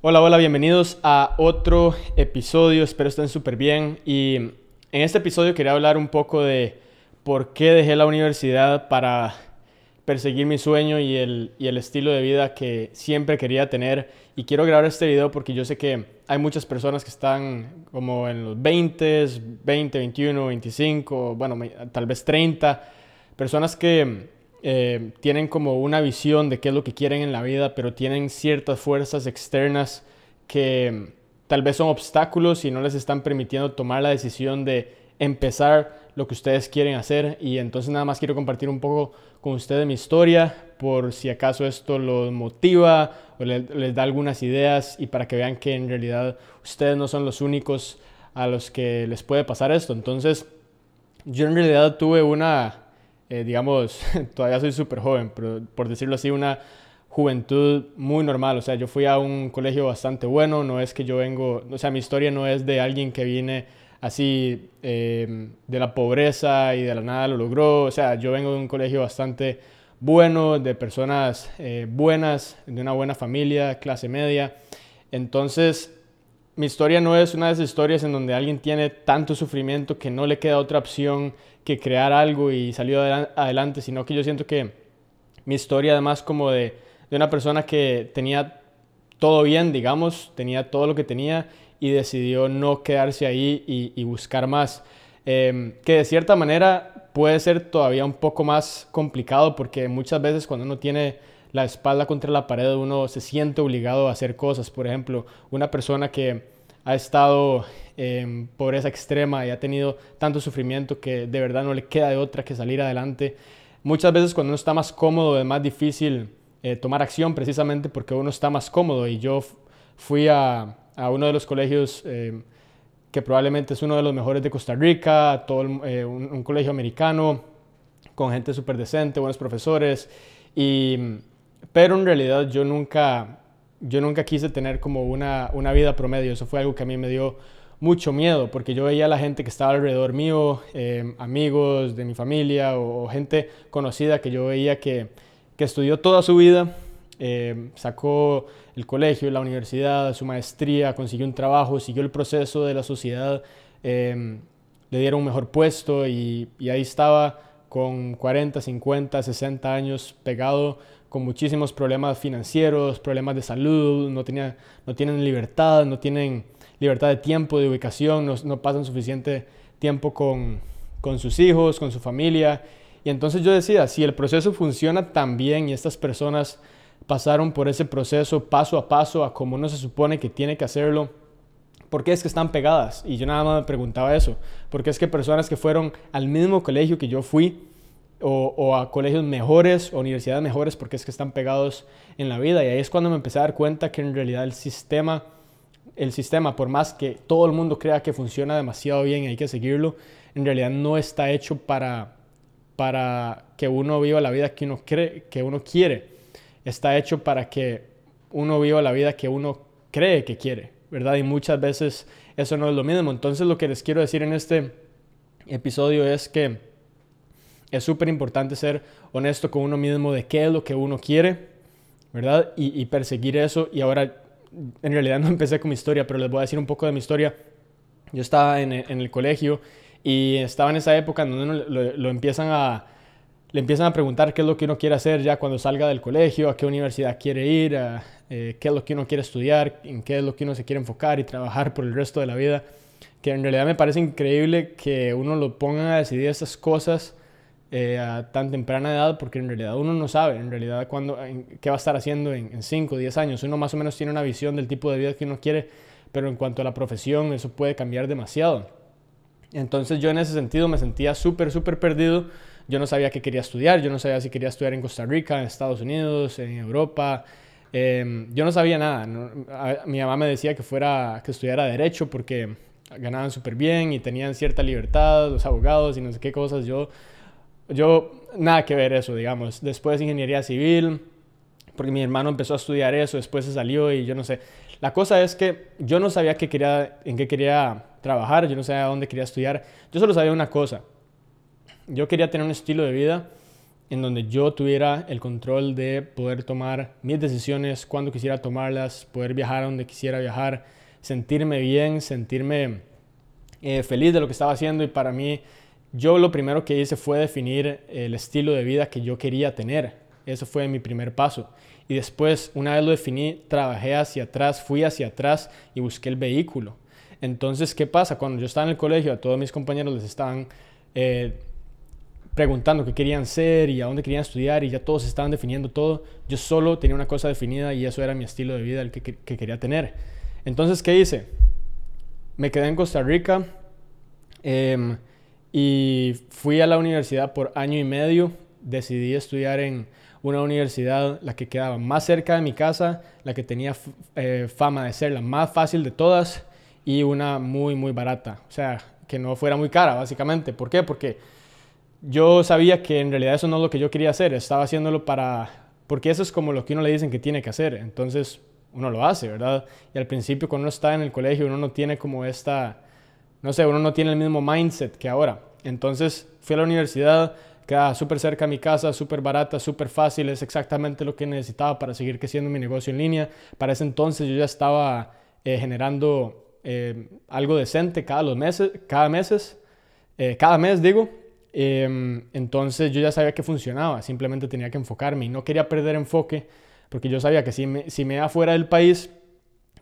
Hola, hola, bienvenidos a otro episodio, espero estén súper bien. Y en este episodio quería hablar un poco de por qué dejé la universidad para perseguir mi sueño y el, y el estilo de vida que siempre quería tener. Y quiero grabar este video porque yo sé que hay muchas personas que están como en los 20, 20, 21, 25, bueno, tal vez 30, personas que eh, tienen como una visión de qué es lo que quieren en la vida, pero tienen ciertas fuerzas externas que mm, tal vez son obstáculos y no les están permitiendo tomar la decisión de empezar lo que ustedes quieren hacer. Y entonces nada más quiero compartir un poco con ustedes mi historia, por si acaso esto los motiva o les da algunas ideas y para que vean que en realidad ustedes no son los únicos a los que les puede pasar esto. Entonces, yo en realidad tuve una eh, digamos, todavía soy súper joven, pero por decirlo así, una juventud muy normal. O sea, yo fui a un colegio bastante bueno, no es que yo vengo, o sea, mi historia no es de alguien que viene así em, de la pobreza y de la nada lo logró. O sea, yo vengo de un colegio bastante bueno, de personas eh, buenas, de una buena familia, clase media. Entonces, mi historia no es una de esas historias en donde alguien tiene tanto sufrimiento que no le queda otra opción que crear algo y salió adelante, sino que yo siento que mi historia además como de, de una persona que tenía todo bien, digamos, tenía todo lo que tenía y decidió no quedarse ahí y, buscar más. Em, que de cierta manera puede ser todavía un poco más complicado porque muchas veces cuando uno tiene la espalda contra la pared uno se siente obligado a hacer cosas. Por ejemplo, una persona que ha estado en pobreza extrema y ha tenido tanto sufrimiento que de verdad no le queda de otra que salir adelante. Muchas veces cuando uno está más cómodo es más difícil eh, tomar acción precisamente porque uno está más cómodo y yo fui a, a uno de los colegios eh, que probablemente es uno de los mejores de Costa Rica, todo eh, un, colegio americano con gente súper decente, buenos profesores, y, pero en realidad yo nunca yo nunca quise tener como una, una vida promedio. Eso fue algo que a mí me dio mucho miedo, porque yo veía a la gente que estaba alrededor mío, eh, amigos de mi familia o, gente conocida que yo veía que, que estudió toda su vida, eh, sacó el colegio, la universidad, su maestría, consiguió un trabajo, siguió el proceso de la sociedad, eh, le dieron un mejor puesto y, y ahí estaba con 40, 50, 60 años pegado con muchísimos problemas financieros, problemas de salud, no, tienen libertad, no tienen libertad de tiempo, de ubicación, no, pasan suficiente tiempo con, con, sus hijos, con su familia. Y entonces yo decía, si el proceso funciona tan bien y estas personas pasaron por ese proceso paso a paso a como uno se supone que tiene que hacerlo, ¿por qué es que están pegadas? Y yo nada más me preguntaba eso, porque es que personas que fueron al mismo colegio que yo fui, o, a colegios mejores o universidades mejores porque es que están pegados en la vida. Y ahí es cuando me empecé a dar cuenta que en realidad el sistema, el sistema, por más que todo el mundo crea que funciona demasiado bien y hay que seguirlo, en realidad no está hecho para, para que uno viva la vida que uno, cree, que uno quiere. Está hecho para que uno viva la vida que uno cree que quiere, ¿verdad? Y muchas veces eso no es lo mismo. Entonces lo que les quiero decir en este episodio es que es súper importante ser honesto con uno mismo de qué es lo que uno quiere, ¿verdad? Y, perseguir eso. Y ahora, en realidad no empecé con mi historia, pero les voy a decir un poco de mi historia. Yo estaba en, el colegio y estaba en esa época en donde lo, empiezan a, le empiezan a preguntar qué es lo que uno quiere hacer ya cuando salga del colegio, a qué universidad quiere ir, eh, qué es lo que uno quiere estudiar, en qué es lo que uno se quiere enfocar y trabajar por el resto de la vida. Que en realidad me parece increíble que uno lo ponga a decidir esas cosas eh, a tan temprana edad, porque en realidad uno no sabe, en realidad cuando, qué va a estar haciendo en 5 o 10 años. Uno más o menos tiene una visión del tipo de vida que uno quiere, pero en cuanto a la profesión, eso puede cambiar demasiado. Entonces yo en ese sentido me sentía súper, súper perdido. Yo no sabía qué quería estudiar, yo no sabía si quería estudiar en Costa Rica, en Estados Unidos, en Europa. Em, yo no sabía nada. mi mamá me decía que fuera, que estudiara Derecho porque ganaban súper bien y tenían cierta libertad, los abogados y no sé qué cosas. Yo yo, nada que ver eso, digamos. Después ingeniería civil, porque mi hermano empezó a estudiar eso, después se salió y yo no sé. La cosa es que yo no sabía qué quería, en qué quería trabajar, yo no sabía dónde quería estudiar. Yo solo sabía una cosa. Yo quería tener un estilo de vida en donde yo tuviera el control de poder tomar mis decisiones cuando quisiera tomarlas, poder viajar a donde quisiera viajar, sentirme bien, sentirme eh, feliz de lo que estaba haciendo y para mí yo lo primero que hice fue definir el estilo de vida que yo quería tener. Eso fue mi primer paso. Y después, una vez lo definí, trabajé hacia atrás, fui hacia atrás y busqué el vehículo. Entonces, ¿qué pasa? Cuando yo estaba en el colegio, a todos mis compañeros les estaban eh, preguntando qué querían ser y a dónde querían estudiar y ya todos estaban definiendo todo. Yo solo tenía una cosa definida y eso era mi estilo de vida, el que, quería tener. Entonces, ¿qué hice? Me quedé en Costa Rica em, y fui a la universidad por año y medio. Decidí estudiar en una universidad, la que quedaba más cerca de mi casa, la que tenía eh, fama de ser la más fácil de todas y una muy, muy barata. O sea, que no fuera muy cara, básicamente. ¿Por qué? Porque yo sabía que en realidad eso no es lo que yo quería hacer, estaba haciéndolo para, porque eso es como lo que uno le dicen que tiene que hacer, entonces uno lo hace, ¿verdad? Y al principio cuando uno está en el colegio uno no tiene como esta, no sé, uno no tiene el mismo mindset que ahora. Entonces fui a la universidad, quedaba súper cerca de mi casa, súper barata, súper fácil, es exactamente lo que necesitaba para seguir creciendo mi negocio en línea. Para ese entonces yo ya estaba eh, generando eh, algo decente cada los meses, cada meses, eh, cada mes digo, Em, entonces yo ya sabía que funcionaba, simplemente tenía que enfocarme y no quería perder enfoque porque yo sabía que si me, si me iba del país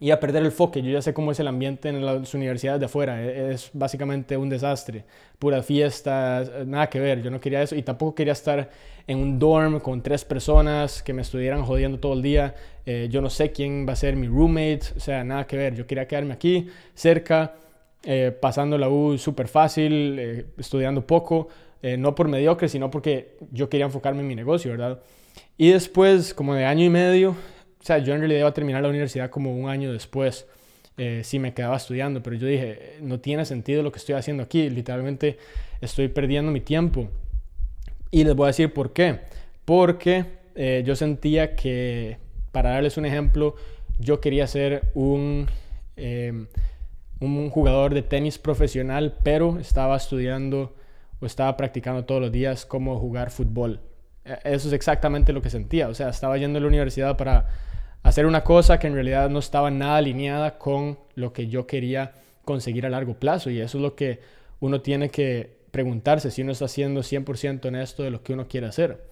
iba a perder el enfoque. Yo ya sé cómo es el ambiente en las universidades de afuera, e, es básicamente un desastre, puras fiestas, nada que ver, yo no quería eso y tampoco quería estar en un dorm con tres personas que me estuvieran jodiendo todo el día. Eh, yo no sé quién va a ser mi roommate, o sea, nada que ver, yo quería quedarme aquí cerca eh, pasando la U súper fácil, eh, estudiando poco, eh, no por mediocre, sino porque yo quería enfocarme en mi negocio, ¿verdad? Y después, como de año y medio, sea, yo en realidad iba a terminar la universidad como un año después, si me quedaba estudiando, pero yo dije, no tiene sentido lo que estoy haciendo aquí, literalmente estoy perdiendo mi tiempo. Y les voy a decir por qué. Porque yo sentía que, para darles un ejemplo, yo quería ser un un jugador de tenis profesional, pero estaba estudiando o estaba practicando todos los días cómo jugar fútbol. E, eso es exactamente lo que sentía. O sea, estaba yendo a la universidad para hacer una cosa que en realidad no estaba nada alineada con lo que yo quería conseguir a largo plazo. Y eso es lo que uno tiene que preguntarse si uno está haciendo 100% en esto de lo que uno quiere hacer.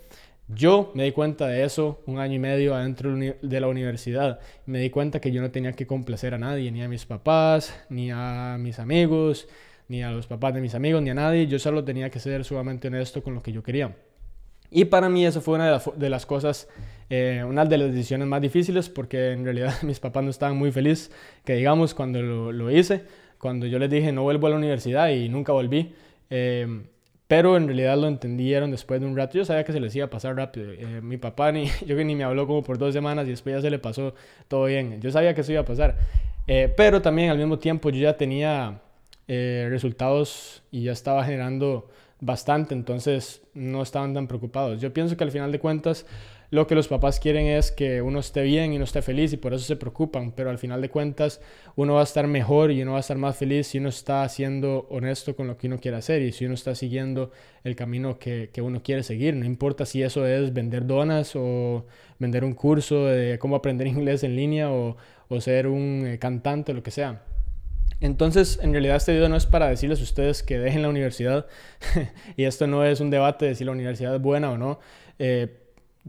Yo me di cuenta de eso un año y medio adentro de la universidad. Me di cuenta que yo no tenía que complacer a nadie, ni a mis papás, ni a mis amigos, ni a los papás de mis amigos, ni a nadie. Yo solo tenía que ser sumamente honesto con lo que yo quería. Y para mí eso fue una de, las cosas, eh, una de las decisiones más difíciles porque en realidad mis papás no estaban muy felices, que digamos, cuando lo, hice, cuando yo les dije no vuelvo a la universidad y nunca volví. Eh, pero en realidad lo entendieron después de un rato. Yo sabía que se les iba a pasar rápido. Eh, mi papá ni, yo que ni me habló como por dos semanas y después ya se le pasó todo bien. Yo sabía que eso iba a pasar. Eh, pero también al mismo tiempo yo ya tenía eh, resultados y ya estaba generando bastante, entonces no estaban tan preocupados. Yo pienso que al final de cuentas lo que los papás quieren es que uno esté bien y uno esté feliz y por eso se preocupan, pero al final de cuentas uno va a estar mejor y uno va a estar más feliz si uno está siendo honesto con lo que uno quiere hacer y si uno está siguiendo el camino que, que uno quiere seguir. No importa si eso es vender donas o vender un curso de cómo aprender inglés en línea o, o ser un eh, cantante, lo que sea. Entonces, en realidad este video no es para decirles a ustedes que dejen la universidad y esto no es un debate de si la universidad es buena o no. Eh,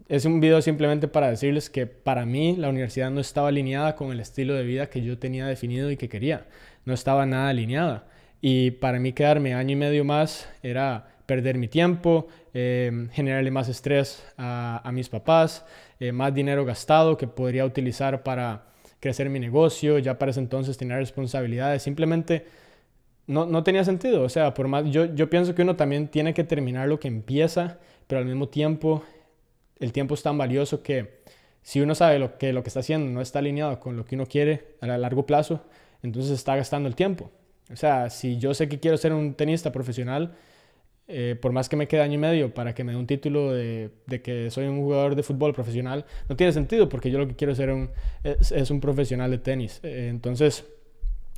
es un video simplemente para decirles que para mí la universidad no estaba alineada con el estilo de vida que yo tenía definido y que quería. No estaba nada alineada. Y para mí quedarme año y medio más era perder mi tiempo, eh, generarle más estrés a, mis papás, eh, más dinero gastado que podría utilizar para crecer mi negocio, ya para ese entonces tener responsabilidades. Simplemente no, no tenía sentido. O sea, por más, yo, yo pienso que uno también tiene que terminar lo que empieza, pero al mismo tiempo el tiempo es tan valioso que si uno sabe lo que lo que está haciendo no está alineado con lo que uno quiere a largo plazo, entonces está gastando el tiempo. O sea, si yo sé que quiero ser un tenista profesional, eh, por más que me quede año y medio para que me dé un título de, que soy un jugador de fútbol profesional, no tiene sentido porque yo lo que quiero ser un, es, un profesional de tenis. Eh, entonces,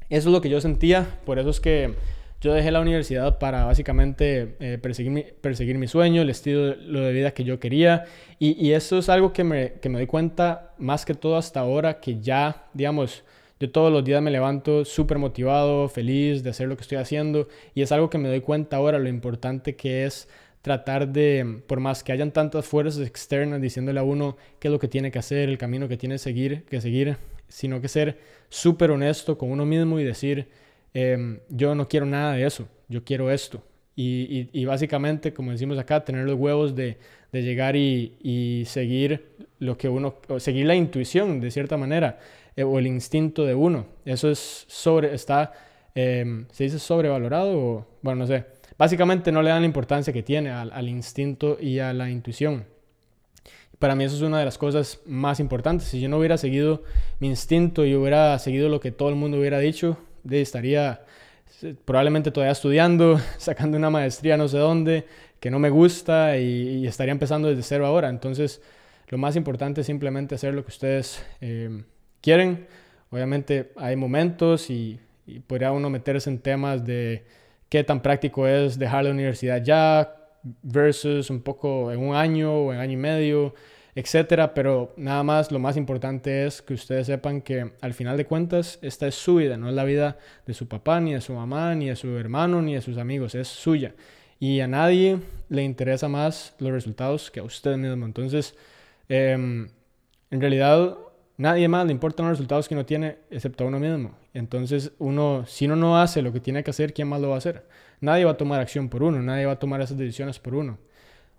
eso es lo que yo sentía, por eso es que yo dejé la universidad para básicamente eh, perseguir, mi, perseguir mi sueño, el estilo lo de vida que yo quería. Y, y eso es algo que me, que me doy cuenta más que todo hasta ahora, que ya, digamos, yo todos los días me levanto súper motivado, feliz de hacer lo que estoy haciendo. Y es algo que me doy cuenta ahora, lo importante que es tratar de, por más que hayan tantas fuerzas externas diciéndole a uno qué es lo que tiene que hacer, el camino que tiene que seguir, que seguir sino que ser súper honesto con uno mismo y decir, em, yo no quiero nada de eso, yo quiero esto. Y, y, básicamente, como decimos acá, tener los huevos de, de llegar y, y, seguir lo que uno, seguir la intuición de cierta manera, eh, o el instinto de uno. Eso es sobre, está, em, ¿se dice sobrevalorado? O, bueno, no sé. Básicamente no le dan la importancia que tiene al, al instinto y a la intuición. Para mí eso es una de las cosas más importantes. Si yo no hubiera seguido mi instinto y hubiera seguido lo que todo el mundo hubiera dicho, estaría probablemente todavía estudiando, sacando una maestría no sé dónde, que no me gusta y, estaría empezando desde cero ahora. Entonces, lo más importante es simplemente hacer lo que ustedes eh, quieren. Obviamente hay momentos y, y podría uno meterse en temas de qué tan práctico es dejar la universidad ya, versus un poco en un año o en año y medio, etcétera, pero nada más lo más importante es que ustedes sepan que al final de cuentas esta es su vida, no es la vida de su papá, ni de su mamá, ni de su hermano, ni de sus amigos, es suya. Y a nadie le interesa más los resultados que a usted mismo. Entonces, em, en realidad, nadie más le importan los resultados que uno tiene, excepto a uno mismo. Entonces, uno, si uno no hace lo que tiene que hacer, ¿quién más lo va a hacer? Nadie va a tomar acción por uno, nadie va a tomar esas decisiones por uno.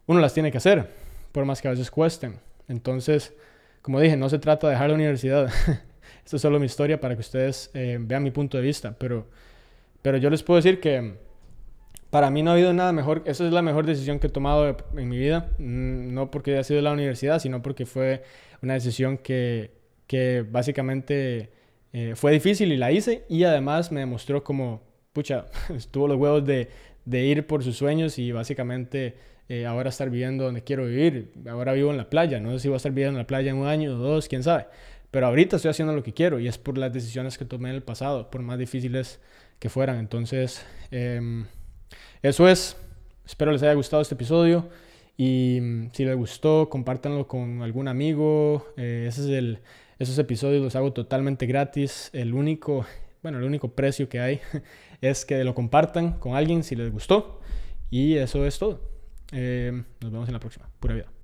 Uno las tiene que hacer, por más que a veces cuesten. Entonces, como dije, no se trata de dejar la universidad. Esto es solo mi historia para que ustedes eh, vean mi punto de vista. Pero, pero yo les puedo decir que para mí no ha habido nada mejor. Esa es la mejor decisión que he tomado en mi vida. Mm, no porque haya sido la universidad, sino porque fue una decisión que, que básicamente eh, fue difícil y la hice. Y además me demostró como pucha, tuvo los huevos de, de ir por sus sueños y básicamente eh, ahora estar viviendo donde quiero vivir. Ahora vivo en la playa, no sé si voy a estar viviendo en la playa en un año o dos, quién sabe. Pero ahorita estoy haciendo lo que quiero y es por las decisiones que tomé en el pasado, por más difíciles que fueran. Entonces, em, eso es. Espero les haya gustado este episodio y mm, si les gustó, compártanlo con algún amigo. Eh, ese es el, esos episodios los hago totalmente gratis. El único bueno, el único precio que hay es que lo compartan con alguien si les gustó. Y eso es todo. Eh, nos vemos en la próxima. Pura vida.